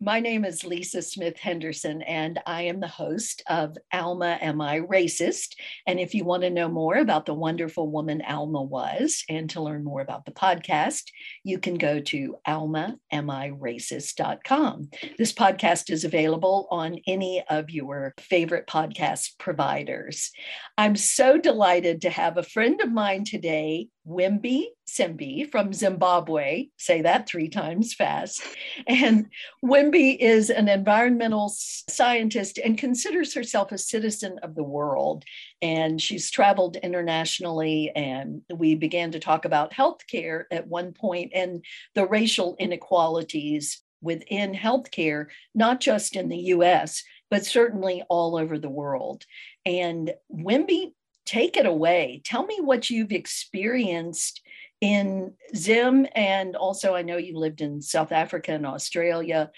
My name is Lisa Smith Henderson, and I am the host of Alma Am I Racist? And if you want to know more about the wonderful woman Alma was and to learn more about the podcast, you can go to almaamiracist.com. This podcast is available on any of your favorite podcast providers. I'm so delighted to have a friend of mine today, Wimbi Simbi from Zimbabwe. Say that three times fast. And Wimby is an environmental scientist and considers herself a citizen of the world. And she's traveled internationally. And we began to talk about healthcare at one point and the racial inequalities within healthcare, not just in the US, but certainly all over the world. And Wimbi take it away. Tell me what you've experienced in Zim, and also I know you lived in South Africa and Australia.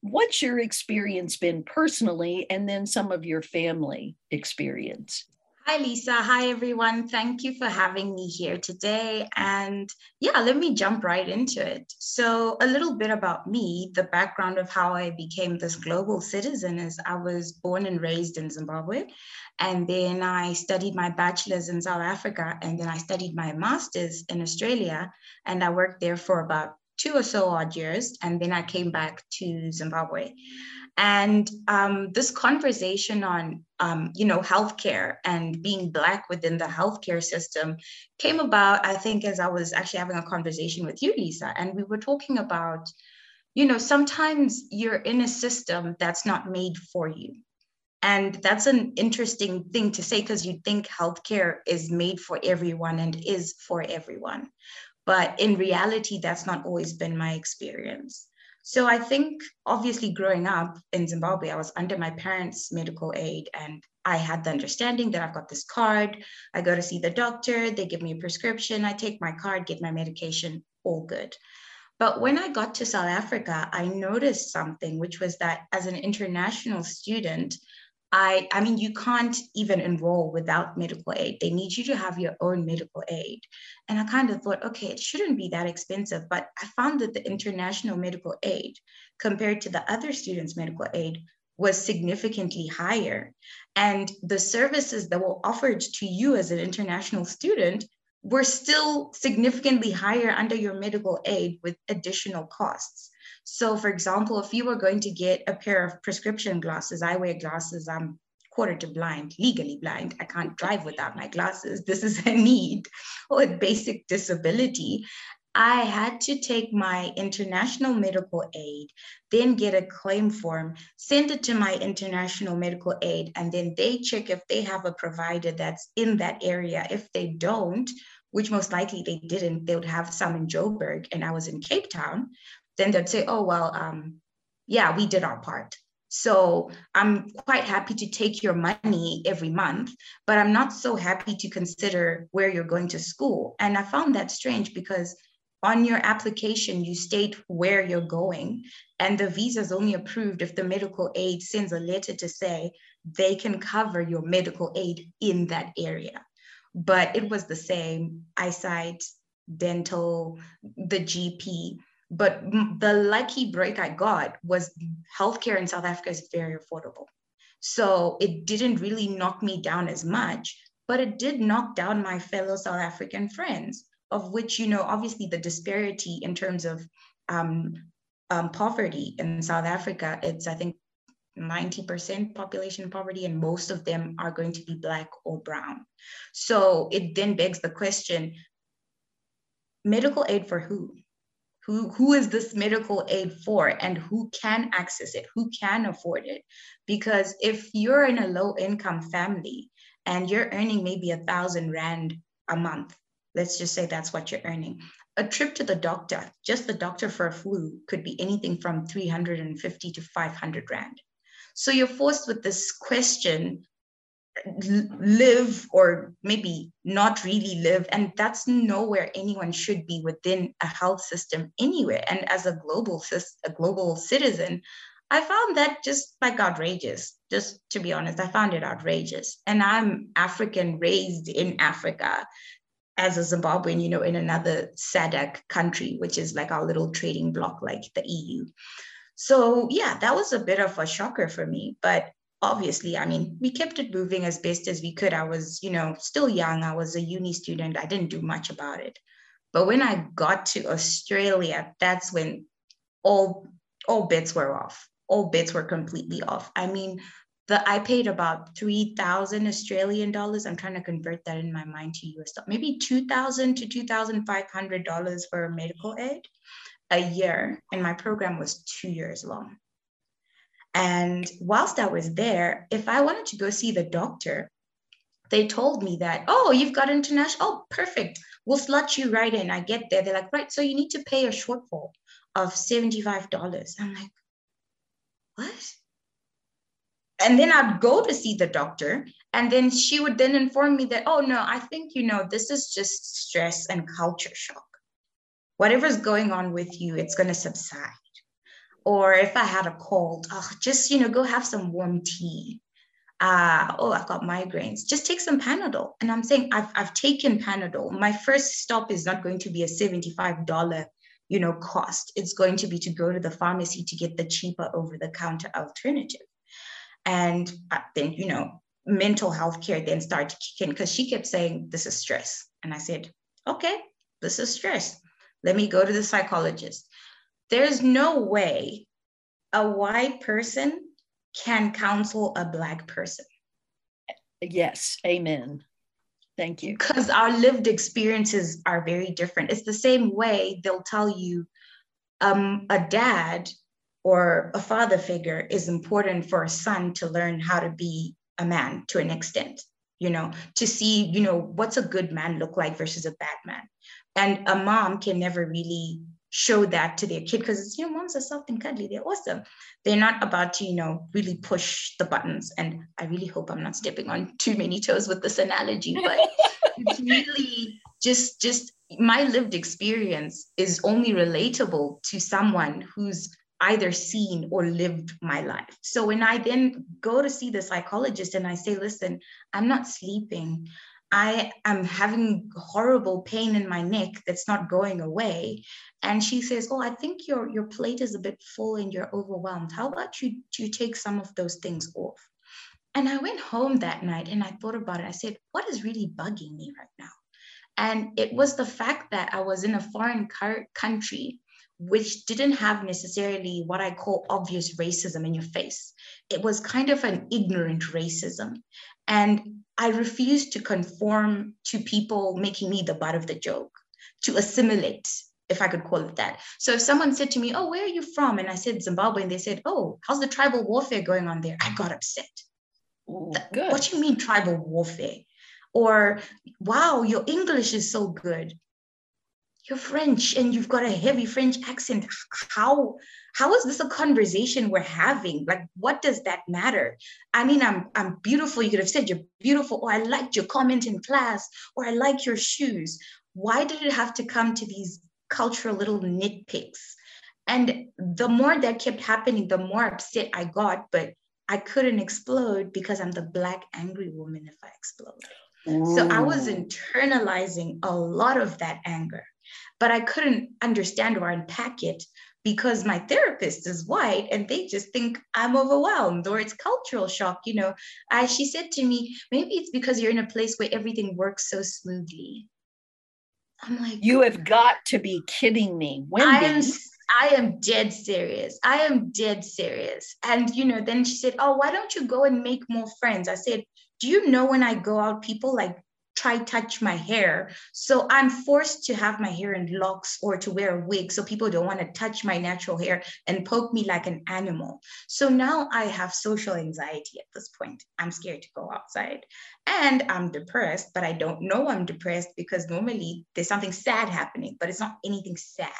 What's your experience been personally, and then some of your family experience? Hi, Lisa. Hi, everyone. Thank you for having me here today. And yeah, let me jump right into it. So, a little bit about me the background of how I became this global citizen is I was born and raised in Zimbabwe. And then I studied my bachelor's in South Africa. And then I studied my master's in Australia. And I worked there for about two or so odd years. And then I came back to Zimbabwe. And um, this conversation on, um, you know, healthcare and being Black within the healthcare system came about, I think, as I was actually having a conversation with you, Lisa. And we were talking about, you know, sometimes you're in a system that's not made for you. And that's an interesting thing to say because you think healthcare is made for everyone and is for everyone. But in reality, that's not always been my experience. So I think obviously growing up in Zimbabwe, I was under my parents' medical aid and I had the understanding that I've got this card. I go to see the doctor, they give me a prescription, I take my card, get my medication, all good. But when I got to South Africa, I noticed something, which was that as an international student, I, I mean, you can't even enroll without medical aid. They need you to have your own medical aid. And I kind of thought, okay, it shouldn't be that expensive. But I found that the international medical aid compared to the other students' medical aid was significantly higher. And the services that were offered to you as an international student were still significantly higher under your medical aid with additional costs. So, for example, if you were going to get a pair of prescription glasses, I wear glasses, I'm quarter to blind, legally blind. I can't drive without my glasses. This is a need or a basic disability. I had to take my international medical aid, then get a claim form, send it to my international medical aid, and then they check if they have a provider that's in that area. If they don't, which most likely they didn't, they would have some in Joburg, and I was in Cape Town then they'd say, oh, well, um, yeah, we did our part. So I'm quite happy to take your money every month, but I'm not so happy to consider where you're going to school. And I found that strange because on your application, you state where you're going, and the visa is only approved if the medical aid sends a letter to say they can cover your medical aid in that area. But it was the same eyesight, dental, the GP. But the lucky break I got was healthcare in South Africa is very affordable. So it didn't really knock me down as much, but it did knock down my fellow South African friends, of which, you know, obviously the disparity in terms of um, um, poverty in South Africa, it's, I think, 90% population poverty, and most of them are going to be Black or Brown. So it then begs the question medical aid for who? Who, who is this medical aid for and who can access it, who can afford it. Because if you're in a low income family and you're earning maybe a thousand rand a month, let's just say that's what you're earning. A trip to the doctor, just the doctor for a flu, could be anything from 350 to 500 rand. So you're forced with this question live or maybe not really live and that's nowhere anyone should be within a health system anywhere. And as a global a global citizen i found that just like outrageous. Just to be honest i found it outrageous. And i'm african raised in africa as a zimbabwean you know in another sadc country which is like our little trading bloc like the eu So, yeah, that was a bit of a shocker for me. But obviously, I mean, we kept it moving as best as we could. I was, you know, still young. I was a uni student. I didn't do much about it. But when I got to Australia, that's when all all bets were off. All bets were completely off. I mean, the I paid about three thousand Australian dollars. I'm trying to convert that in my mind to US dollars. Maybe two thousand to two thousand five hundred dollars for medical aid a year, and my program was two years long. And whilst I was there, if I wanted to go see the doctor, they told me that, oh, you've got international. Oh, perfect. We'll slot you right in. I get there. They're like, right. So you need to pay a shortfall of $75. I'm like, what? And then I'd go to see the doctor. And then she would then inform me that, oh, no, I think, you know, this is just stress and culture shock. Whatever's going on with you, it's going to subside. Or if I had a cold, oh, just, you know, go have some warm tea uh, oh, I've got migraines, just take some Panadol. And I'm saying, I've, I've taken Panadol. My first stop is not going to be a $75, you know, cost. It's going to be to go to the pharmacy to get the cheaper over the counter alternative. And uh, then, you know, mental health care then started to kick in because she kept saying, this is stress. And I said, okay, this is stress. Let me go to the psychologist. There's no way a white person can counsel a Black person. Yes, amen. Thank you. Because our lived experiences are very different. It's the same way they'll tell you um, a dad or a father figure is important for a son to learn how to be a man to an extent you know to see you know what's a good man look like versus a bad man and a mom can never really show that to their kid because you know moms are soft and cuddly they're awesome. They're not about to you know really push the buttons and i really hope i'm not stepping on too many toes with this analogy but it's really just just my lived experience is only relatable to someone who's either seen or lived my life. So when i then go to see the psychologist and i say listen i'm not sleeping I am having horrible pain in my neck that's not going away. And she says, Oh, I think your, your plate is a bit full and you're overwhelmed. How about you, you take some of those things off? And I went home that night and I thought about it. I said, What is really bugging me right now? And it was the fact that I was in a foreign country which didn't have necessarily what I call obvious racism in your face. It was kind of an ignorant racism. And I refused to conform to people making me the butt of the joke, to assimilate, if I could call it that. So if someone said to me, Oh, where are you from? And I said Zimbabwe, and they said, Oh, how's the tribal warfare going on there? I got upset. Ooh. What do you mean tribal warfare? Or, wow, your English is so good you're French and you've got a heavy French accent. How how is this a conversation we're having? Like, what does that matter? I mean, I'm I'm beautiful. You could have said you're beautiful, or I liked your comment in class, or I like your shoes. Why did it have to come to these cultural little nitpicks? And the more that kept happening, the more upset I got, but I couldn't explode because I'm the black angry woman if I explode. Ooh. So I was internalizing a lot of that anger but I couldn't understand or unpack it because my therapist is white and they just think I'm overwhelmed or it's cultural shock. You know, I, she said to me, maybe it's because you're in a place where everything works so smoothly. I'm like, you have got to be kidding me. Wendy. I am, I am dead serious. I am dead serious. And, you know, then she said, oh, why don't you go and make more friends? I said, do you know when I go out, people like try touch my hair. So I'm forced to have my hair in locks or to wear a wig so people don't want to touch my natural hair and poke me like an animal. So now I have social anxiety at this point. I'm scared to go outside and I'm depressed, but I don't know I'm depressed because normally there's something sad happening, but it's not anything sad.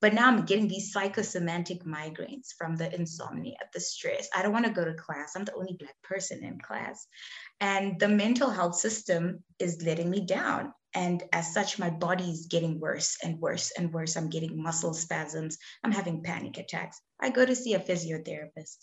But now I'm getting these psychosomatic migraines from the insomnia, the stress. I don't want to go to class. I'm the only Black person in class. And the mental health system is letting me down. And as such, my body is getting worse and worse and worse. I'm getting muscle spasms. I'm having panic attacks. I go to see a physiotherapist.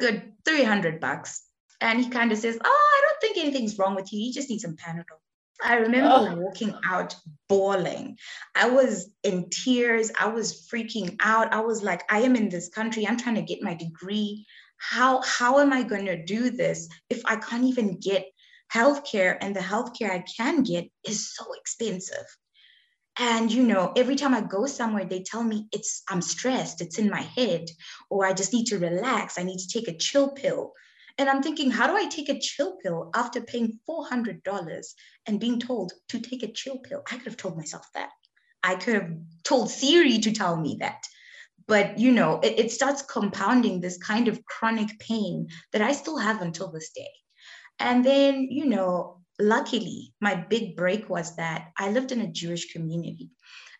Good 300 bucks. And he kind of says, Oh, I don't think anything's wrong with you. You just need some Panadol. I remember oh. walking out bawling. I was in tears. I was freaking out. I was like, I am in this country. I'm trying to get my degree. How, how am I going to do this if I can't even get healthcare and the healthcare I can get is so expensive? And you know, every time I go somewhere, they tell me it's I'm stressed, it's in my head, or I just need to relax. I need to take a chill pill. And I'm thinking, how do I take a chill pill after paying $400 and being told to take a chill pill? I could have told myself that. I could have told Siri to tell me that. But, you know, it, it starts compounding this kind of chronic pain that I still have until this day. And then, you know, luckily, my big break was that I lived in a Jewish community.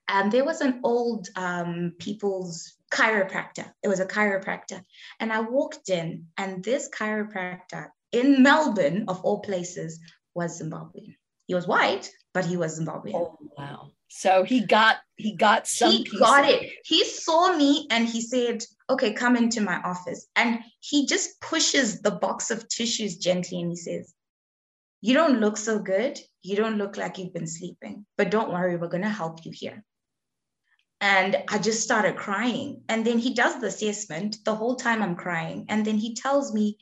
And there was an old um, people's chiropractor. It was a chiropractor. And I walked in, and this chiropractor in Melbourne, of all places, was Zimbabwean. He was white, but he was Zimbabwean. Oh, wow. So he got he got some. He got it. He saw me and he said, "Okay, come into my office." And he just pushes the box of tissues gently and he says, "You don't look so good. You don't look like you've been sleeping, but don't worry, we're going to help you here." And I just started crying. And then he does the assessment the whole time I'm crying. And then he tells me,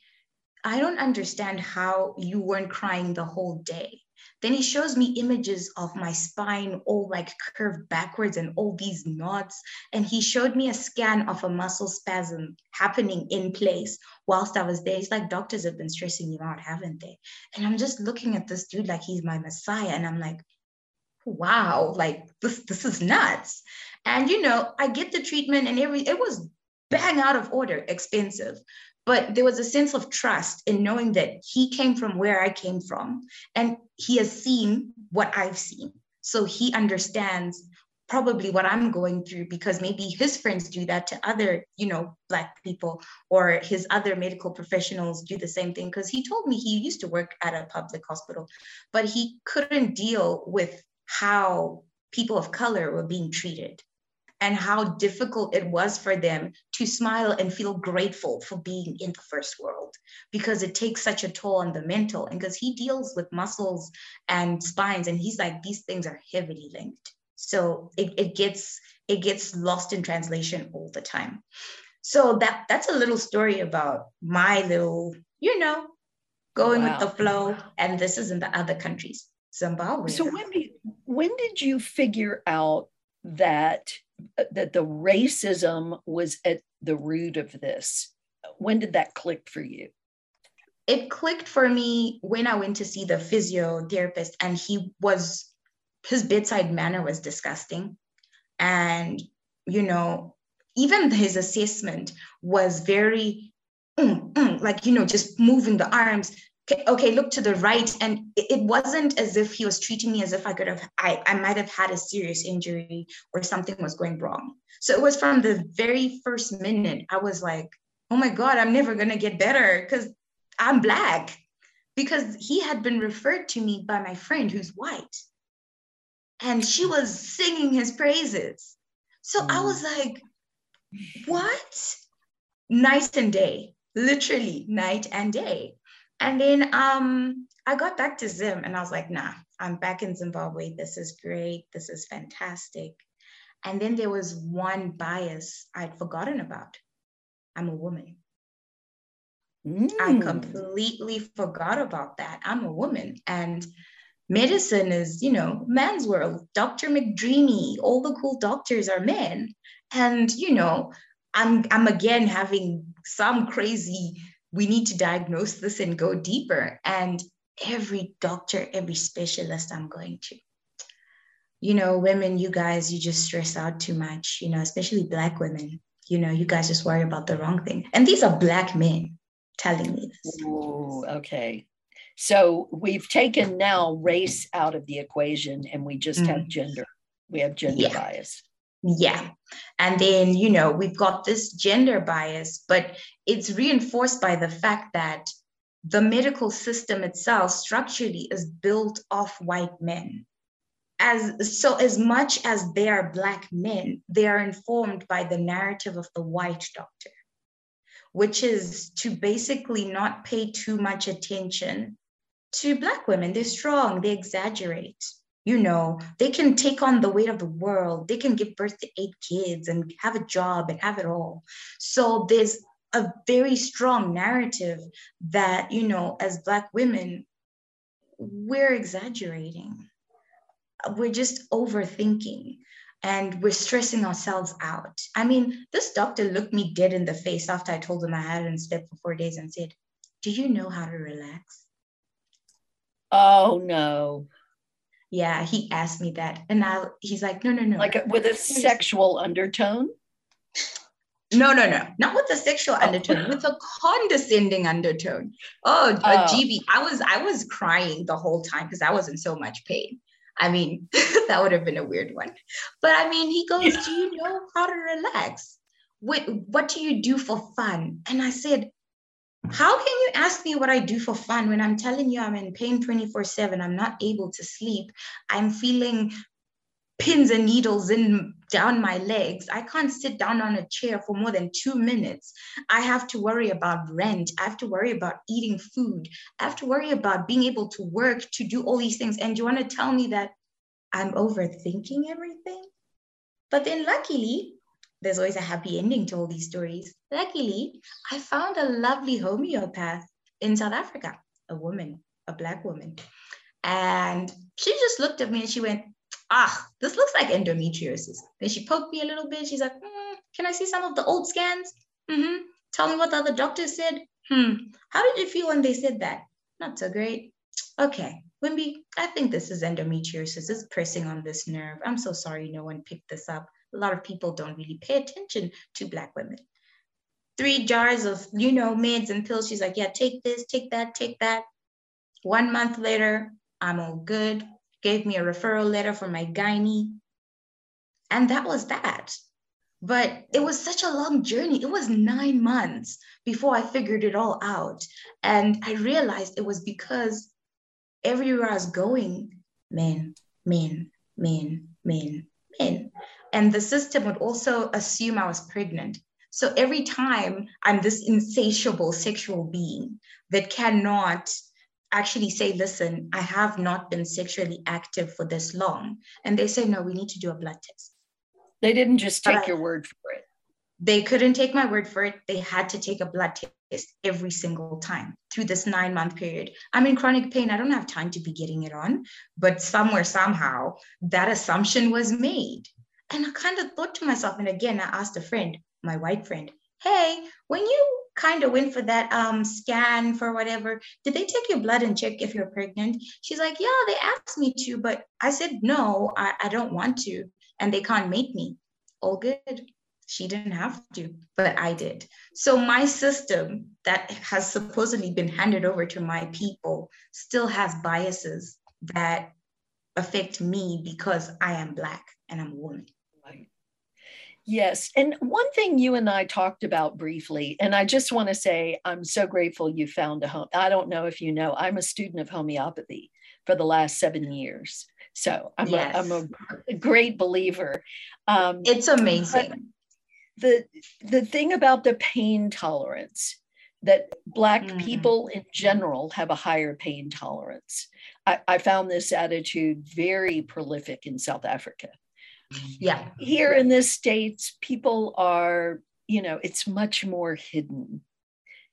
I don't understand how you weren't crying the whole day. Then he shows me images of my spine all like curved backwards and all these knots. And he showed me a scan of a muscle spasm happening in place whilst I was there. He's like, doctors have been stressing you out, haven't they? And I'm just looking at this dude like he's my messiah. And I'm like, wow, like this, this is nuts. And you know, I get the treatment and every it was bang out of order, expensive. But there was a sense of trust in knowing that he came from where I came from and he has seen what I've seen. So he understands probably what I'm going through because maybe his friends do that to other, you know, black people or his other medical professionals do the same thing. Because he told me he used to work at a public hospital, but he couldn't deal with how people of color were being treated and how difficult it was for them to smile and feel grateful for being in the first world because it takes such a toll on the mental and because he deals with muscles and spines and he's like these things are heavily linked. So it, it gets it gets lost in translation all the time. So that that's a little story about my little you know going wow. with the flow and this is in the other countries zimbabwe. So when did, when did you figure out that that the racism was at the root of this. When did that click for you? It clicked for me when I went to see the physiotherapist, and he was his bedside manner was disgusting. And, you know, even his assessment was very, mm, mm, like, you know, just moving the arms okay, look to the right. And it wasn't as if he was treating me as if I could have, I, I might have had a serious injury or something was going wrong. So it was from the very first minute, I was like, oh my God, I'm never going to get better because I'm Black. Because he had been referred to me by my friend who's white. And she was singing his praises. So mm. I was like, what? Night and day, literally night and day. And then um, I got back to Zim and I was like, nah, I'm back in Zimbabwe. This is great. This is fantastic. And then there was one bias I'd forgotten about. I'm a woman. Mm. I completely forgot about that. I'm a woman. And medicine is, you know, man's world. Dr. McDreamy, all the cool doctors are men. And, you know, I'm I'm again having some crazy we need to diagnose this and go deeper. And every doctor, every specialist I'm going to, you know, women, you guys, you just stress out too much, you know, especially Black women. You know, you guys just worry about the wrong thing. And these are Black men telling me this. Ooh, okay. So we've taken now race out of the equation and we just mm have gender. We have gender yeah. bias. Yeah. And then, you know, we've got this gender bias, but it's reinforced by the fact that the medical system itself structurally is built off white men. As so as much as they are black men, they are informed by the narrative of the white doctor, which is to basically not pay too much attention to Black women. They're strong, they exaggerate. You know, they can take on the weight of the world. They can give birth to eight kids and have a job and have it all. So there's a very strong narrative that, you know, as Black women, we're exaggerating. We're just overthinking and we're stressing ourselves out. I mean, this doctor looked me dead in the face after I told him I hadn't slept for four days and said, Do you know how to relax? Oh, no. Yeah, he asked me that. And now he's like, No, no, no. Like with a sexual undertone? No, no, no, not with a sexual oh. undertone, with a condescending undertone. Oh, oh. GB, I was I was crying the whole time because I was in so much pain. I mean, that would have been a weird one. But I mean, he goes, yeah. Do you know how to relax? What, what do you do for fun? And I said, How can you ask me what I do for fun when I'm telling you I'm in pain 24 7? I'm not able to sleep. I'm feeling pins and needles in down my legs. I can't sit down on a chair for more than two minutes. I have to worry about rent. I have to worry about eating food. I have to worry about being able to work to do all these things. And you want to tell me that I'm overthinking everything? But then luckily, there's always a happy ending to all these stories. Luckily, I found a lovely homeopath in South Africa, a woman, a Black woman. And she just looked at me and she went, ah, this looks like endometriosis. Then she poked me a little bit. She's like, mm, can I see some of the old scans? Mm-hmm. Tell me what the other doctor said. Hmm. How did you feel when they said that? Not so great. Okay, Wimby, I think this is endometriosis. It's pressing on this nerve. I'm so sorry no one picked this up. A lot of people don't really pay attention to Black women. Three jars of, you know, meds and pills. She's like, yeah, take this, take that, take that. One month later, I'm all good gave me a referral letter from my gynae. And that was that. But it was such a long journey. It was nine months before I figured it all out. And I realized it was because everywhere I was going, men, men, men, men, men. And the system would also assume I was pregnant. So every time I'm this insatiable sexual being that cannot actually say, listen, I have not been sexually active for this long. And they say, no, we need to do a blood test. They didn't just take but your word for it. They couldn't take my word for it. They had to take a blood test every single time through this nine month period. I'm in chronic pain. I don't have time to be getting it on. But somewhere, somehow, that assumption was made. And I kind of thought to myself, and again, I asked a friend, my white friend, hey, when you kind of went for that um, scan for whatever. Did they take your blood and check if you're pregnant? She's like, yeah, they asked me to, but I said, no, I, I don't want to. And they can't make me. All good. She didn't have to, but I did. So my system that has supposedly been handed over to my people still has biases that affect me because I am Black and I'm a woman. Yes. And one thing you and I talked about briefly, and I just want to say I'm so grateful you found a home. I don't know if you know, I'm a student of homeopathy for the last seven years. So I'm, yes. a, I'm a great believer. Um, it's amazing. The, the thing about the pain tolerance, that Black mm. people in general have a higher pain tolerance. I, I found this attitude very prolific in South Africa yeah here in the states people are you know it's much more hidden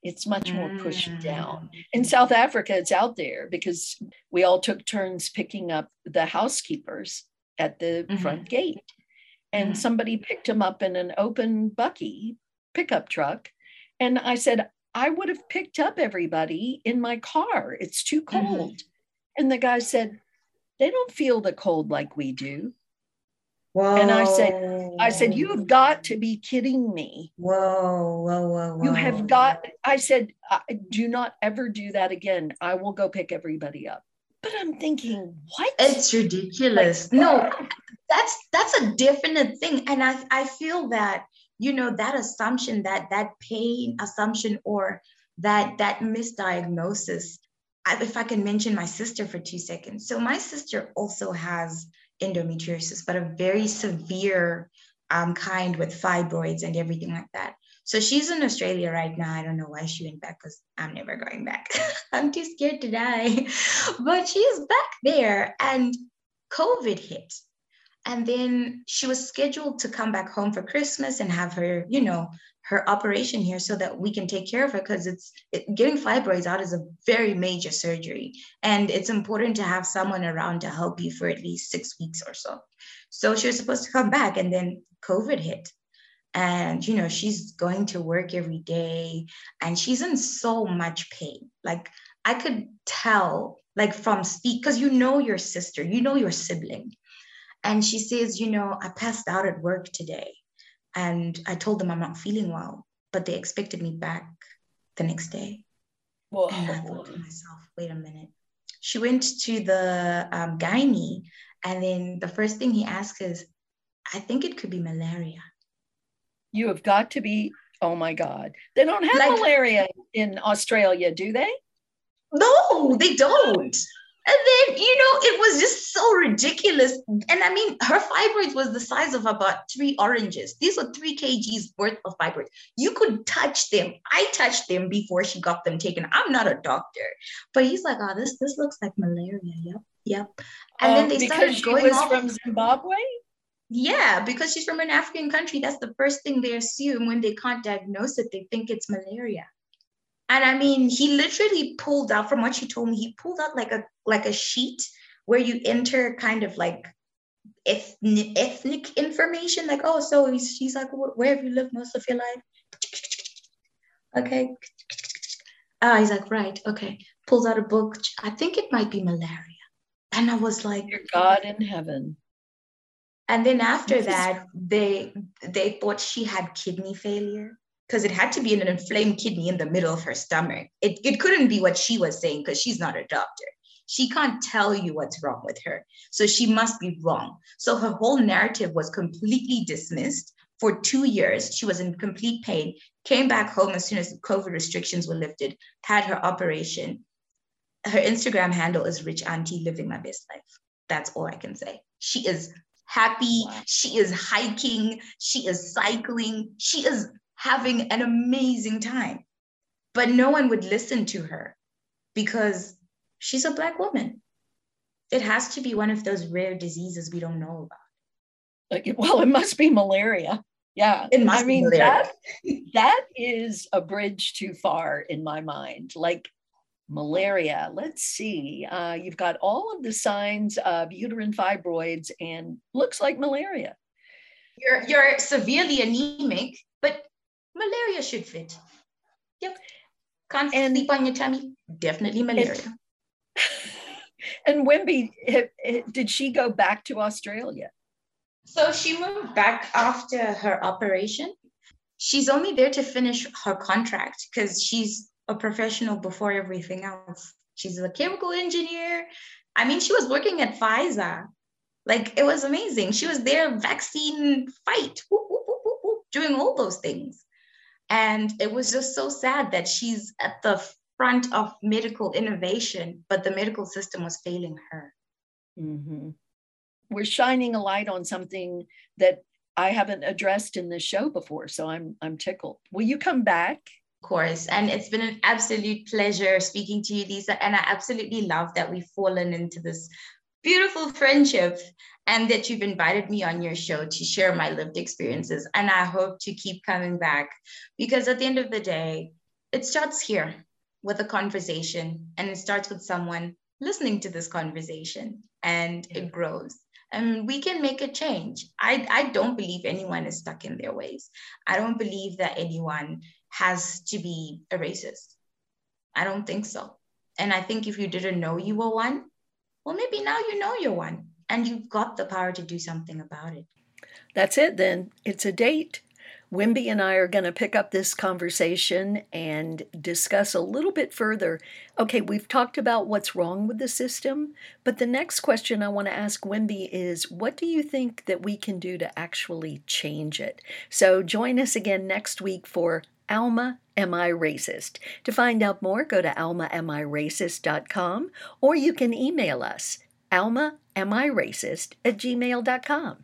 it's much more pushed mm. down in south africa it's out there because we all took turns picking up the housekeepers at the mm-hmm. front gate and mm-hmm. somebody picked him up in an open bakkie pickup truck and i said i would have picked up everybody in my car it's too mm-hmm. cold mm-hmm. and the guy said they don't feel the cold like we do Whoa. And I said, I said, you have got to be kidding me. Whoa, whoa, whoa, whoa. You have got, I said, do not ever do that again. I will go pick everybody up. But I'm thinking, what? It's ridiculous. Like, no, that's that's a definite thing. And I, I feel that, you know, that assumption, that that pain assumption or that that misdiagnosis. If I can mention my sister for two seconds. So my sister also has endometriosis, but a very severe um, kind with fibroids and everything like that. So she's in Australia right now. I don't know why she went back because I'm never going back. I'm too scared to die. But she's back there and COVID hit. And then she was scheduled to come back home for Christmas and have her, you know, her operation here so that we can take care of her because it's it, getting fibroids out is a very major surgery. And it's important to have someone around to help you for at least six weeks or so. So she was supposed to come back and then covid hit. And you know she's going to work every day and she's in so much pain. Like i could tell like from speak because you know your sister you know your sibling. And she says you know i passed out at work today and i told them i'm not feeling well but they expected me back the next day Whoa. and i thought to myself wait a minute she went to the um, gynae and then the first thing he asked is i think it could be malaria you have got to be, oh my God. They don't have like, malaria in Australia, do they? No, they don't. And then, you know, it was just so ridiculous. And I mean, her fibroids was the size of about three oranges. These were three kgs worth of fibroids. You could touch them. I touched them before she got them taken. I'm not a doctor. But he's like, oh, this this looks like malaria. Yep. Yep. And um, then they started going off. from Zimbabwe? Yeah, because she's from an African country. That's the first thing they assume when they can't diagnose it. They think it's malaria. And I mean, he literally pulled out from what she told me, he pulled out like a like a sheet where you enter kind of like ethnic, ethnic information. Like, oh, so he's, she's like, where have you lived most of your life? Okay. Ah, he's like, right, okay. Pulls out a book. I think it might be malaria. And I was like, Dear God in heaven and then after that they they thought she had kidney failure because it had to be an inflamed kidney in the middle of her stomach. It, it couldn't be what she was saying because she's not a doctor. She can't tell you what's wrong with her. So she must be wrong. So her whole narrative was completely dismissed for two years. She was in complete pain came back home as soon as the covid restrictions were lifted had her operation. Her instagram handle is rich auntie living my best life. That's all i can say. She is happy. She is hiking. She is cycling. She is having an amazing time. But no one would listen to her because she's a Black woman. It has to be one of those rare diseases we don't know about. Like, well, it must be malaria. Yeah. It must I mean, that, that is a bridge too far in my mind. Like, malaria. Let's see. Uh, you've got all of the signs of uterine fibroids and looks like malaria. You're you're severely anemic, but malaria should fit. Yep. Can't and, sleep on your tummy. Definitely malaria. And, and Wimby, did she go back to Australia? So she moved back after her operation. She's only there to finish her contract because she's a professional before everything else. She's a chemical engineer. I mean, she was working at Pfizer. Like it was amazing. She was there, vaccine fight, whoop, whoop, whoop, doing all those things. And it was just so sad that she's at the front of medical innovation, but the medical system was failing her. Mm-hmm. We're shining a light on something that I haven't addressed in this show before, so I'm I'm tickled. Will you come back Of course. And it's been an absolute pleasure speaking to you, Lisa. And I absolutely love that we've fallen into this beautiful friendship and that you've invited me on your show to share my lived experiences. And I hope to keep coming back because at the end of the day, it starts here with a conversation and it starts with someone listening to this conversation and it grows and we can make a change. I, I don't believe anyone is stuck in their ways. I don't believe that anyone has to be a racist. I don't think so. And I think if you didn't know you were one, well, maybe now you know you're one and you've got the power to do something about it. That's it then. It's a date. Wimby and I are going to pick up this conversation and discuss a little bit further. Okay, we've talked about what's wrong with the system, but the next question I want to ask Wimby is what do you think that we can do to actually change it? So join us again next week for Alma Am I Racist? To find out more, go to almaamiracist.com or you can email us almaamiracist at gmail.com.